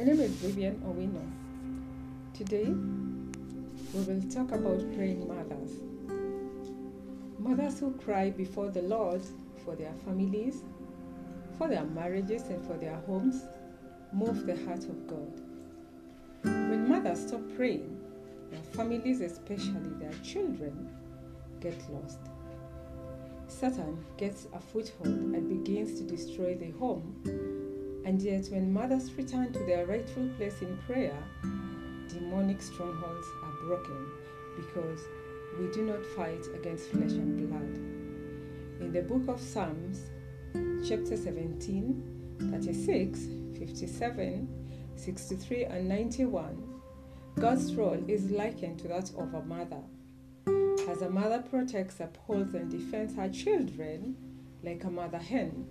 My name is Vivian Owino. Today, we will talk about praying mothers. Mothers who cry before the Lord for their families, for their marriages, and for their homes move the heart of God. When mothers stop praying, their families, especially their children, get lost. Satan gets a foothold and begins to destroy the home and yet, when mothers return to their rightful place in prayer, demonic strongholds are broken because we do not fight against flesh and blood. In the book of Psalms, chapter 17, 36, 57, 63, and 91, God's role is likened to that of a mother. As a mother protects, upholds, and defends her children like a mother hen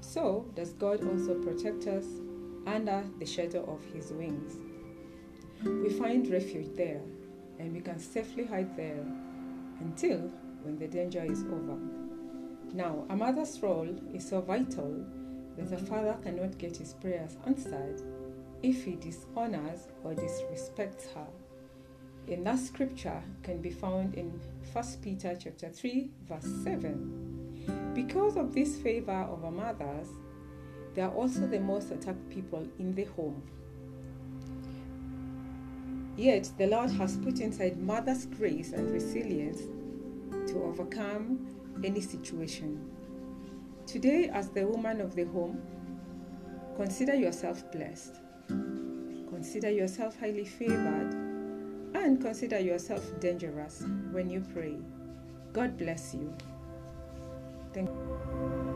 so does God also protect us under the shadow of his wings. We find refuge there and we can safely hide there until when the danger is over. Now, a mother's role is so vital that the father cannot get his prayers answered if he dishonors or disrespects her. In that scripture can be found in 1 Peter chapter 3 verse 7. Because of this favor of our mothers, they are also the most attacked people in the home. Yet the Lord has put inside mothers grace and resilience to overcome any situation. Today, as the woman of the home, consider yourself blessed. Consider yourself highly favored and consider yourself dangerous when you pray. God bless you. Thank you.